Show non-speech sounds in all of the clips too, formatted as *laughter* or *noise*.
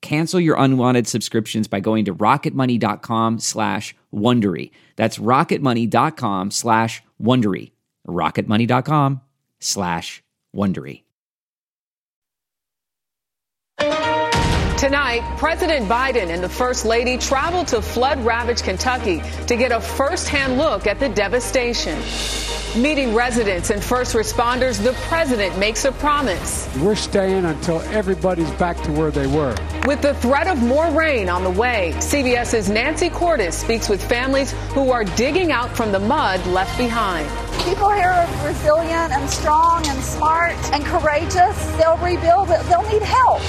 Cancel your unwanted subscriptions by going to rocketmoney.com slash Wondery. That's rocketmoney.com slash Wondery. rocketmoney.com slash Wondery. Tonight, President Biden and the First Lady traveled to flood ravaged Kentucky to get a first-hand look at the devastation. Meeting residents and first responders, the president makes a promise. We're staying until everybody's back to where they were. With the threat of more rain on the way, CBS's Nancy Cordes speaks with families who are digging out from the mud left behind. People here are resilient and strong and smart and courageous. They'll rebuild it. They'll need help.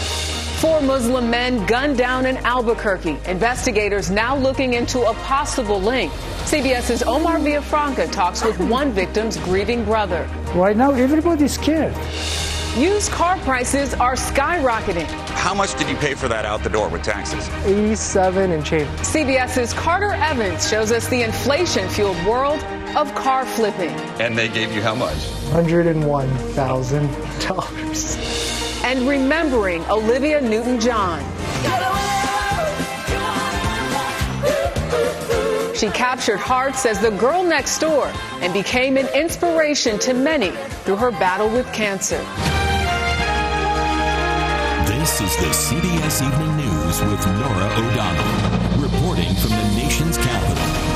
Four Muslim men gunned down in Albuquerque. Investigators now looking into a possible link. CBS's Omar Villafranca talks with one victim's grieving brother. Right now, everybody's scared. Used car prices are skyrocketing. How much did you pay for that out the door with taxes? 87 and change. CBS's Carter Evans shows us the inflation fueled world of car flipping. And they gave you how much? $101,000. And remembering Olivia Newton John. She captured hearts as the girl next door and became an inspiration to many through her battle with cancer. This is the CBS Evening News with Norah O'Donnell, reporting from the nation's capital.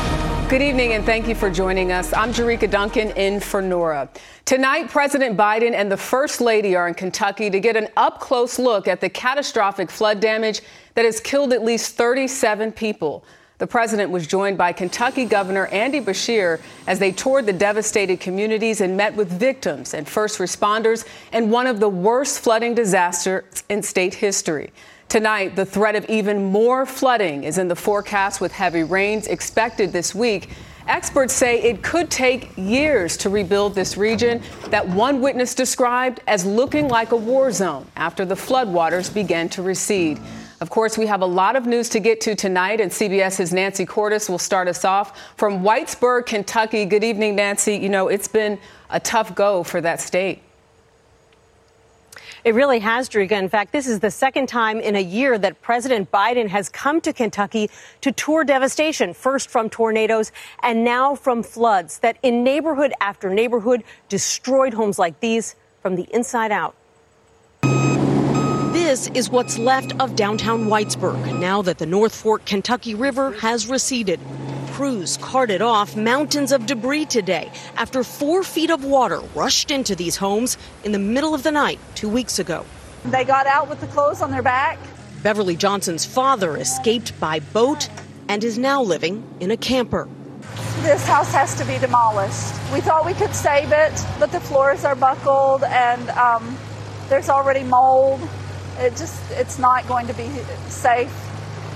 Good evening and thank you for joining us. I'm Jericka Duncan in for Norah. Tonight, President Biden and the First Lady are in Kentucky to get an up close look at the catastrophic flood damage that has killed at least 37 people. The president was joined by Kentucky Governor Andy Beshear as they toured the devastated communities and met with victims and first responders in one of the worst flooding disasters in state history. Tonight, the threat of even more flooding is in the forecast with heavy rains expected this week. Experts say it could take years to rebuild this region that one witness described as looking like a war zone after the floodwaters began to recede. Of course, we have a lot of news to get to tonight, and CBS's Nancy Cordes will start us off from Whitesburg, Kentucky. Good evening, Nancy. You know, it's been a tough go for that state. It really has, Jericka. In fact, this is the second time in a year that President Biden has come to Kentucky to tour devastation, first from tornadoes and now from floods that in neighborhood after neighborhood destroyed homes like these from the inside out. This is what's left of downtown Whitesburg now that the North Fork Kentucky River has receded. Crews carted off mountains of debris today after four feet of water rushed into these homes in the middle of the night two weeks ago. They got out with the clothes on their back. Beverly Johnson's father escaped by boat and is now living in a camper. This house has to be demolished. We thought we could save it, but the floors are buckled and um, there's already mold. It just, it's not going to be safe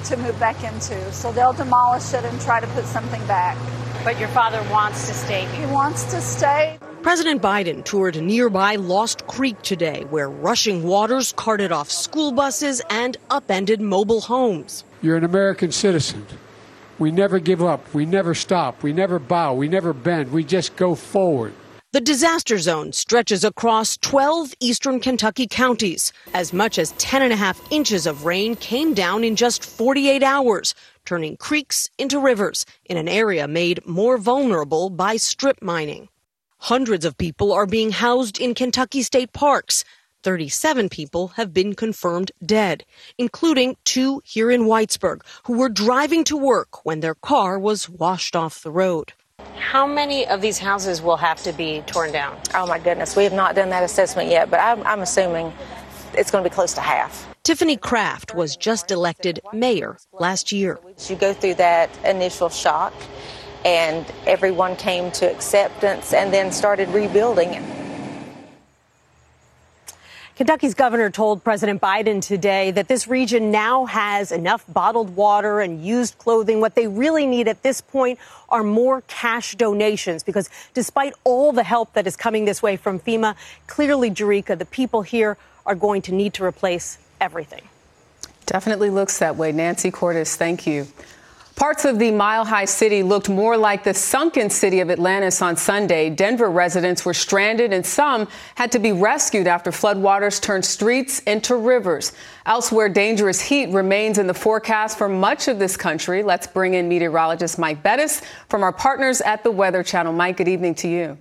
to move back into. So they'll demolish it and try to put something back. But your father wants to stay He wants to stay. President Biden toured nearby Lost Creek today, where rushing waters carted off school buses and upended mobile homes. You're an American citizen. We never give up. We never stop. We never bow. We never bend. We just go forward. The disaster zone stretches across 12 eastern Kentucky counties. As much as 10 and a half inches of rain came down in just 48 hours, turning creeks into rivers in an area made more vulnerable by strip mining. Hundreds of people are being housed in Kentucky state parks. 37 people have been confirmed dead, including two here in Whitesburg who were driving to work when their car was washed off the road. How many of these houses will have to be torn down? Oh my goodness, we have not done that assessment yet, but I'm, I'm assuming it's going to be close to half. Tiffany Craft was just elected mayor last year. You go through that initial shock, and everyone came to acceptance and then started rebuilding. Kentucky's governor told President Biden today that this region now has enough bottled water and used clothing. What they really need at this point are more cash donations because despite all the help that is coming this way from FEMA, clearly, Jericka, the people here are going to need to replace everything. Definitely looks that way. Nancy Cordes, thank you. Parts of the Mile High City looked more like the sunken city of Atlantis on Sunday. Denver residents were stranded and some had to be rescued after floodwaters turned streets into rivers. Elsewhere, dangerous heat remains in the forecast for much of this country. Let's bring in meteorologist Mike Bettes from our partners at the Weather Channel. Mike, good evening to you.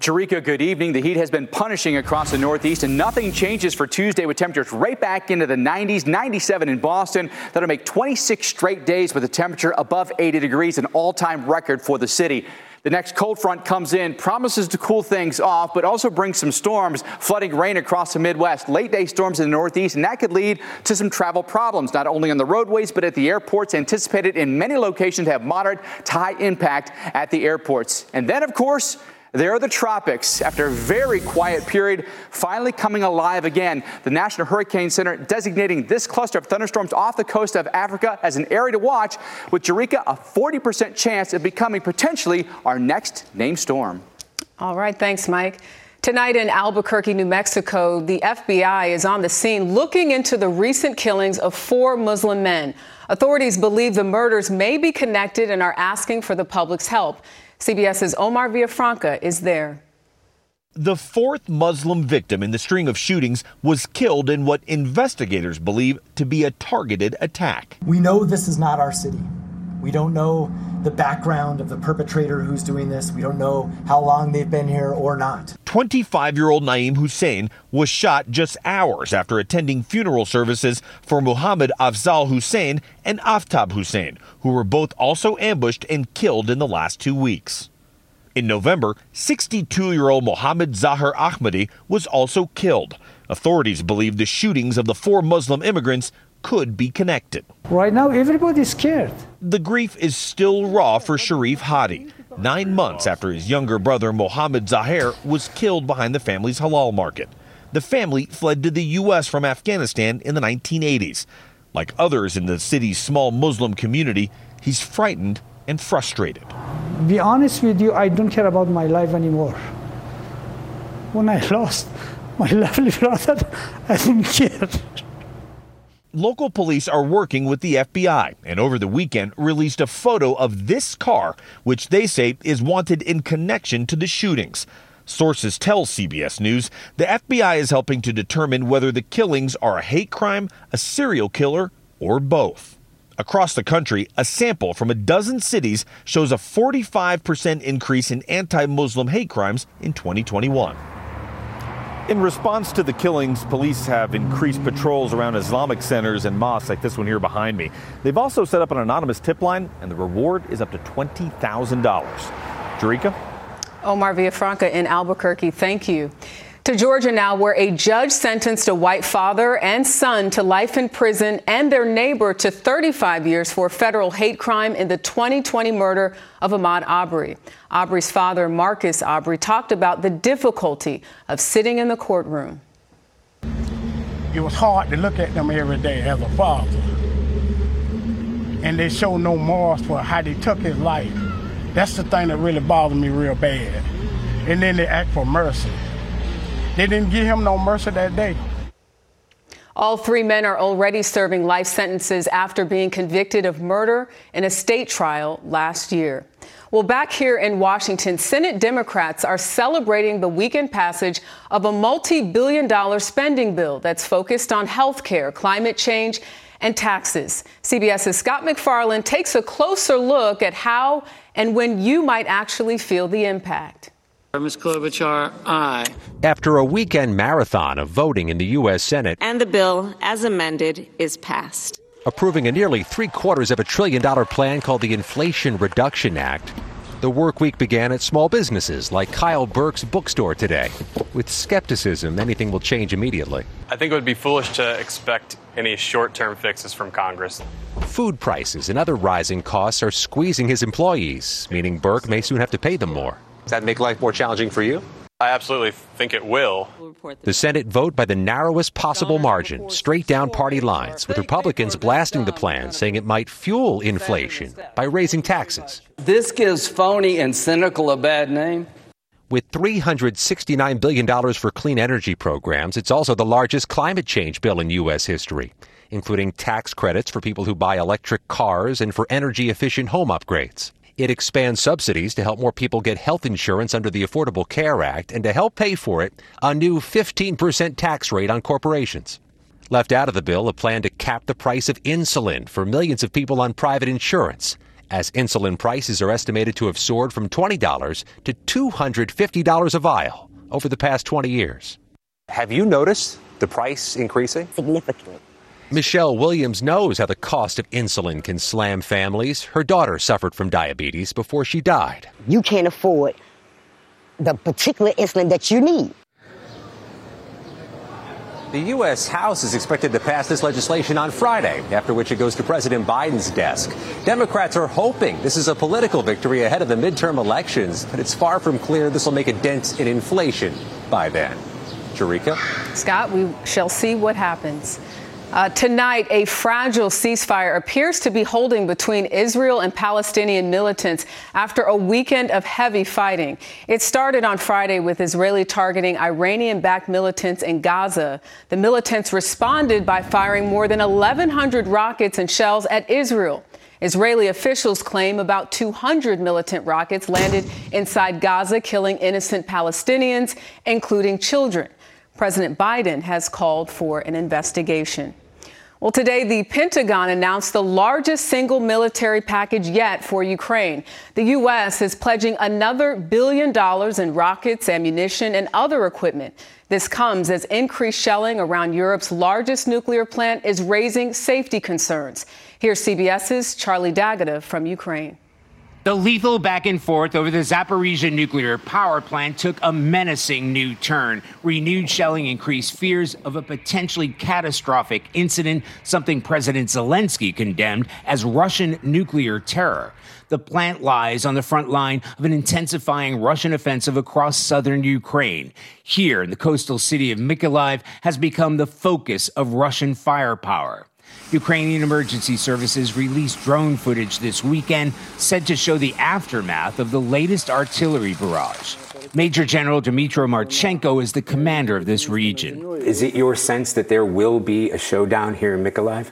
Jericka, good evening. The heat has been punishing across the Northeast, and nothing changes for Tuesday with temperatures right back into the 90s, 97 in Boston. That'll make 26 straight days with a temperature above 80 degrees, an all time record for the city. The next cold front comes in, promises to cool things off, but also brings some storms, flooding rain across the Midwest, late day storms in the Northeast, and that could lead to some travel problems, not only on the roadways, but at the airports, anticipated in many locations to have moderate to high impact at the airports. And then, of course, there are the tropics. After a very quiet period, finally coming alive again. The National Hurricane Center designating this cluster of thunderstorms off the coast of Africa as an area to watch, with Jericka a 40% chance of becoming potentially our next named storm. All right, thanks, Mike. Tonight in Albuquerque, New Mexico, the FBI is on the scene looking into the recent killings of four Muslim men. Authorities believe the murders may be connected and are asking for the public's help. CBS's Omar Villafranca is there. The fourth Muslim victim in the string of shootings was killed in what investigators believe to be a targeted attack. We know this is not our city. We don't know the background of the perpetrator who's doing this. We don't know how long they've been here or not. 25 year old Naeem Hussein was shot just hours after attending funeral services for Muhammad Afzal Hussein and Aftab Hussein, who were both also ambushed and killed in the last two weeks. In November, 62 year old Mohammed Zahir Ahmadi was also killed. Authorities believe the shootings of the four Muslim immigrants could be connected. Right now, everybody's scared. The grief is still raw for Sharif Hadi, nine months after his younger brother Mohammed Zahir was killed behind the family's halal market. The family fled to the U.S. from Afghanistan in the 1980s. Like others in the city's small Muslim community, he's frightened and frustrated. Be honest with you, I don't care about my life anymore. When I *laughs* lost my *laughs* lovely brother, I didn't care. Local police are working with the FBI and over the weekend released a photo of this car, which they say is wanted in connection to the shootings. Sources tell CBS News the FBI is helping to determine whether the killings are a hate crime, a serial killer, or both. Across the country, a sample from a dozen cities shows a 45% increase in anti Muslim hate crimes in 2021. In response to the killings, police have increased patrols around Islamic centers and mosques like this one here behind me. They've also set up an anonymous tip line, and the reward is up to $20,000. Jericka? Omar Villafranca in Albuquerque, thank you. To Georgia now, where a judge sentenced a white father and son to life in prison and their neighbor to 35 years for federal hate crime in the 2020 murder of Ahmaud Arbery. Arbery's father, Marcus Arbery, talked about the difficulty of sitting in the courtroom. It was hard to look at them every day as a father. And they show no remorse for how they took his life. That's the thing that really bothered me real bad. and then they act for mercy. They didn't give him no mercy that day. All three men are already serving life sentences after being convicted of murder in a state trial last year. Well, back here in Washington, Senate Democrats are celebrating the weekend passage of a multi billion dollar spending bill that's focused on health care, climate change, and taxes. CBS's Scott MacFarlane takes a closer look at how and when you might actually feel the impact. Ms. Klobuchar, aye. After a weekend marathon of voting in the U.S. Senate, and the bill, as amended, is passed. Approving a nearly three quarters of a trillion dollar plan called the Inflation Reduction Act. The work week began at small businesses like Kyle Burke's bookstore today. With skepticism, anything will change immediately. I think it would be foolish to expect any short term fixes from Congress. Food prices and other rising costs are squeezing his employees, meaning Burke may soon have to pay them more. Does that make life more challenging for you? I absolutely think it will. The Senate vote by the narrowest possible margin, straight down party lines, with Republicans blasting the plan, saying it might fuel inflation by raising taxes. This gives phony and cynical a bad name. With $369 billion for clean energy programs, it's also the largest climate change bill in U.S. history, including tax credits for people who buy electric cars and for energy efficient home upgrades. It expands subsidies to help more people get health insurance under the Affordable Care Act and to help pay for it, a new 15% tax rate on corporations. Left out of the bill, a plan to cap the price of insulin for millions of people on private insurance, as insulin prices are estimated to have soared from $20 to $250 a vial over the past 20 years. Have you noticed the price increasing? Significantly. Michelle Williams knows how the cost of insulin can slam families. Her daughter suffered from diabetes before she died. You can't afford the particular insulin that you need. The U.S. House is expected to pass this legislation on Friday, after which it goes to President Biden's desk. Democrats are hoping this is a political victory ahead of the midterm elections, but it's far from clear this will make a dent in inflation by then. Jericka? Scott, we shall see what happens. Uh, tonight, a fragile ceasefire appears to be holding between Israel and Palestinian militants after a weekend of heavy fighting. It started on Friday with Israeli targeting Iranian backed militants in Gaza. The militants responded by firing more than 1,100 rockets and shells at Israel. Israeli officials claim about 200 militant rockets landed inside Gaza, killing innocent Palestinians, including children. President Biden has called for an investigation. Well, today, the Pentagon announced the largest single military package yet for Ukraine. The U.S. is pledging another billion dollars in rockets, ammunition, and other equipment. This comes as increased shelling around Europe's largest nuclear plant is raising safety concerns. Here's CBS's Charlie D'Agata from Ukraine. The lethal back and forth over the Zaporizhia nuclear power plant took a menacing new turn. Renewed shelling increased fears of a potentially catastrophic incident, something President Zelensky condemned as Russian nuclear terror. The plant lies on the front line of an intensifying Russian offensive across southern Ukraine. Here, the coastal city of Mykolaiv has become the focus of Russian firepower. Ukrainian emergency services released drone footage this weekend said to show the aftermath of the latest artillery barrage. Major General Dmytro Marchenko is the commander of this region. Is it your sense that there will be a showdown here in Mykolaiv?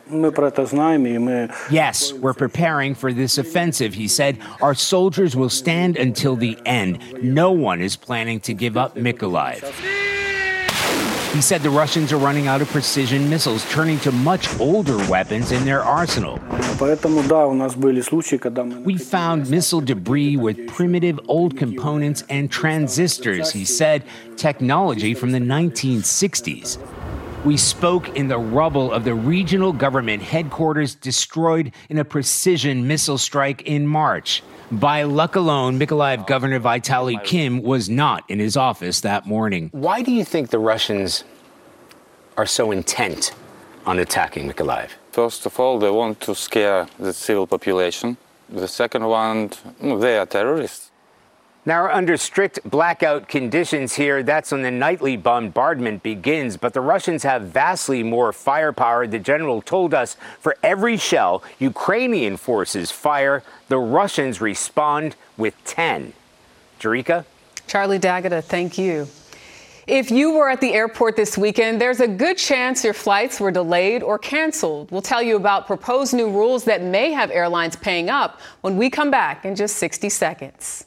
Yes, we're preparing for this offensive, he said. Our soldiers will stand until the end. No one is planning to give up Mykolaiv. He said the Russians are running out of precision missiles, turning to much older weapons in their arsenal. We found missile debris with primitive old components and transistors, he said, technology from the 1960s. We spoke in the rubble of the regional government headquarters destroyed in a precision missile strike in March. By luck alone, Mykolaiv Governor Vitaly Kim was not in his office that morning. Why do you think the Russians are so intent on attacking Mykolaiv? First of all, they want to scare the civil population. The second one, they are terrorists. Now, under strict blackout conditions here, that's when the nightly bombardment begins. But the Russians have vastly more firepower. The general told us for every shell Ukrainian forces fire, the Russians respond with 10. Jericka? Charlie D'Agata, thank you. If you were at the airport this weekend, there's a good chance your flights were delayed or canceled. We'll tell you about proposed new rules that may have airlines paying up when we come back in just 60 seconds.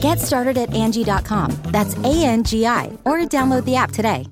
Get started at Angie.com. That's A N G I, or download the app today.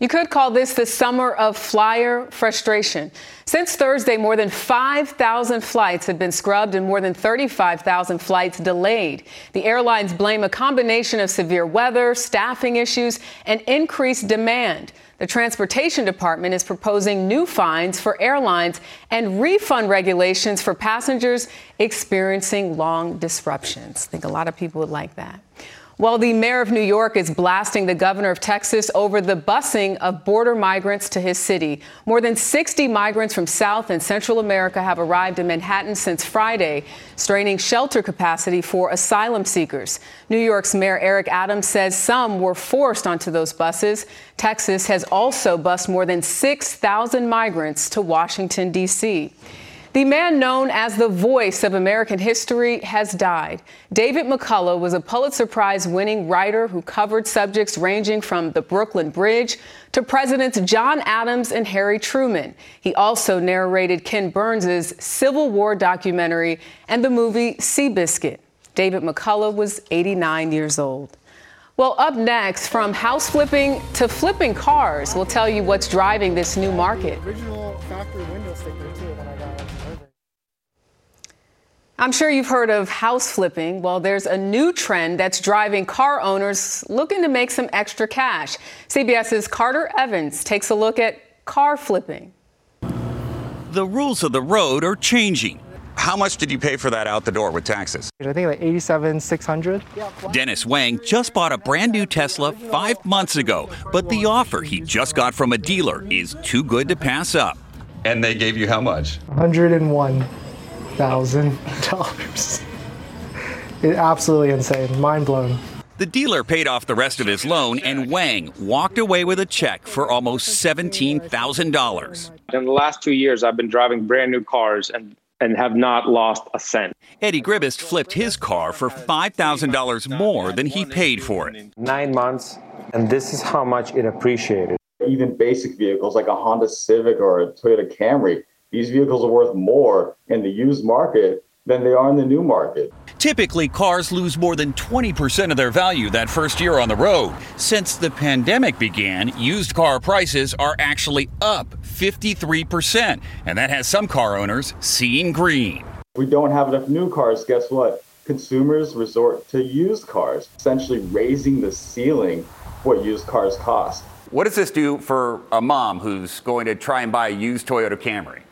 You could call this the summer of flyer frustration. Since Thursday, more than 5,000 flights have been scrubbed and more than 35,000 flights delayed. The airlines blame a combination of severe weather, staffing issues, and increased demand. The Transportation Department is proposing new fines for airlines and refund regulations for passengers experiencing long disruptions. I think a lot of people would like that. While the mayor of New York is blasting the governor of Texas over the busing of border migrants to his city. More than 60 migrants from South and Central America have arrived in Manhattan since Friday, straining shelter capacity for asylum seekers. New York's Mayor Eric Adams says some were forced onto those buses. Texas has also bused more than 6,000 migrants to Washington, D.C. The man known as the voice of American history has died. David McCullough was a Pulitzer Prize winning writer who covered subjects ranging from the Brooklyn Bridge to Presidents John Adams and Harry Truman. He also narrated Ken Burns's Civil War documentary and the movie Seabiscuit. David McCullough was 89 years old. Well, up next, from house flipping to flipping cars, we'll tell you what's driving this new market. Original factory window sticker I'm sure you've heard of house flipping. Well, there's a new trend that's driving car owners looking to make some extra cash. CBS's Carter Evans takes a look at car flipping. The rules of the road are changing. How much did you pay for that out the door with taxes? I think like 87, 600. Dennis Wang just bought a brand new Tesla five months ago, but the offer he just got from a dealer is too good to pass up. And they gave you how much? 101 thousand dollars. It's absolutely insane, mind blown. The dealer paid off the rest of his loan, and Wang walked away with a check for almost $17,000. In the last two years, I've been driving brand new cars and, and have not lost a cent. Eddie Gribist flipped his car for $5,000 more than he paid for it. Nine months, and this is how much it appreciated. Even basic vehicles like a Honda Civic or a Toyota Camry these vehicles are worth more in the used market than they are in the new market. Typically, cars lose more than 20% of their value that first year on the road. Since the pandemic began, used car prices are actually up 53%, and that has some car owners seeing green. We don't have enough new cars. Guess what? Consumers resort to used cars, essentially raising the ceiling what used cars cost. What does this do for a mom who's going to try and buy a used Toyota Camry?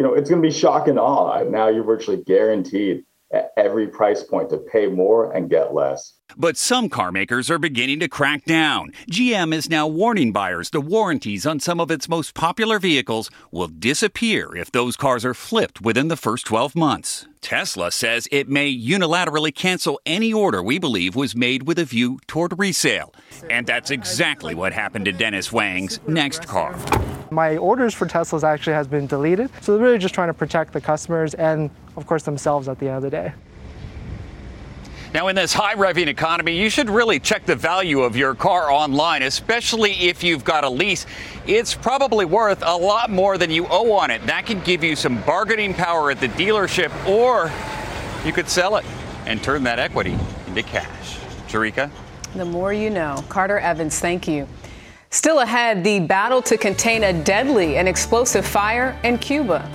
You know, it's going to be shock and awe. Now you're virtually guaranteed at every price point to pay more and get less. But some car makers are beginning to crack down. GM is now warning buyers the warranties on some of its most popular vehicles will disappear if those cars are flipped within the first 12 months. Tesla says it may unilaterally cancel any order we believe was made with a view toward resale. And that's exactly what happened to Dennis Wang's next car. My orders for Teslas actually has been deleted. So they're really just trying to protect the customers and of course themselves at the end of the day. Now, in this high revving economy, you should really check the value of your car online, especially if you've got a lease. It's probably worth a lot more than you owe on it. That can give you some bargaining power at the dealership, or you could sell it and turn that equity into cash. Jericka? The more you know. Carter Evans, thank you. Still ahead, the battle to contain a deadly and explosive fire in Cuba.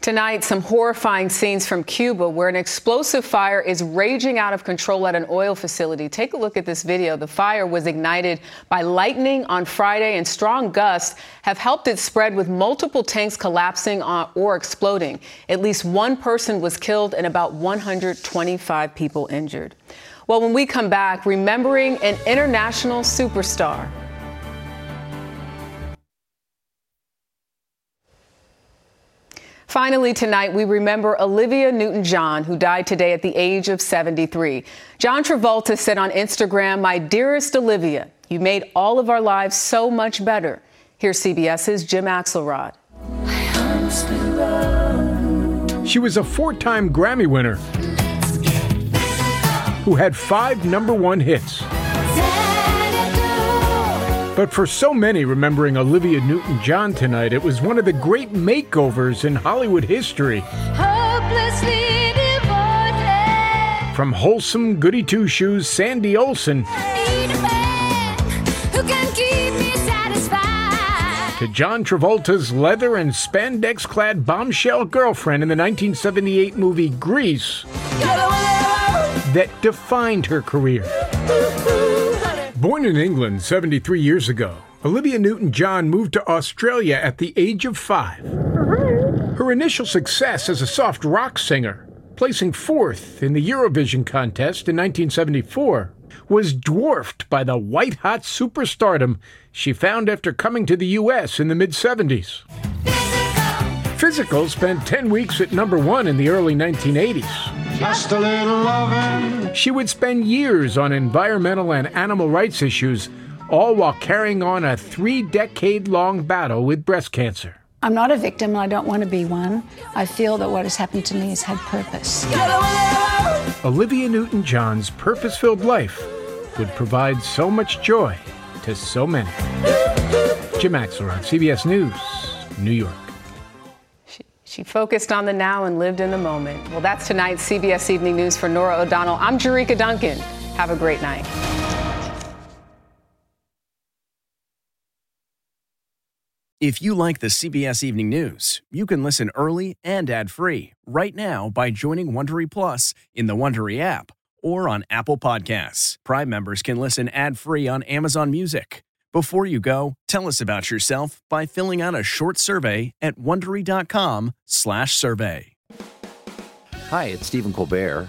Tonight, some horrifying scenes from Cuba where an explosive fire is raging out of control at an oil facility. Take a look at this video. The fire was ignited by lightning on Friday, and strong gusts have helped it spread with multiple tanks collapsing uh, or exploding. At least one person was killed and about 125 people injured. Well, when we come back, remembering an international superstar. Finally, tonight, we remember Olivia Newton John, who died today at the age of 73. John Travolta said on Instagram, My dearest Olivia, you made all of our lives so much better. Here's CBS's Jim Axelrod. She was a four time Grammy winner who had five number one hits. But for so many remembering Olivia Newton John tonight, it was one of the great makeovers in Hollywood history. From wholesome goody two shoes Sandy Olsson to John Travolta's leather and spandex clad bombshell girlfriend in the 1978 movie Grease that defined her career. Born in England 73 years ago, Olivia Newton John moved to Australia at the age of five. Her initial success as a soft rock singer, placing fourth in the Eurovision contest in 1974, was dwarfed by the white hot superstardom she found after coming to the U.S. in the mid 70s. Physical spent 10 weeks at number one in the early 1980s. Just a little loving. She would spend years on environmental and animal rights issues, all while carrying on a three decade long battle with breast cancer. I'm not a victim and I don't want to be one. I feel that what has happened to me has had purpose. Olivia Newton John's purpose filled life would provide so much joy to so many. Jim Axelrod, CBS News, New York. She focused on the now and lived in the moment. Well, that's tonight's CBS Evening News for Norah O'Donnell. I'm Jericka Duncan. Have a great night. If you like the CBS Evening News, you can listen early and ad-free right now by joining Wondery Plus in the Wondery app or on Apple Podcasts. Prime members can listen ad-free on Amazon Music. Before you go, tell us about yourself by filling out a short survey at wondery.com/survey. Hi, it's Stephen Colbert,